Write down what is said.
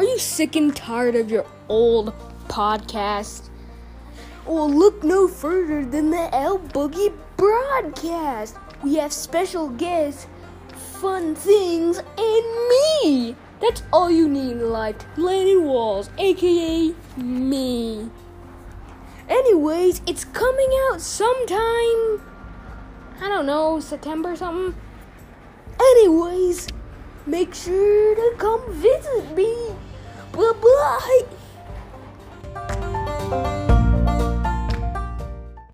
Are you sick and tired of your old podcast? Well, look no further than the L Boogie broadcast. We have special guests, fun things, and me. That's all you need in life. Landon Walls, aka me. Anyways, it's coming out sometime. I don't know, September something. Anyways, make sure to come visit me.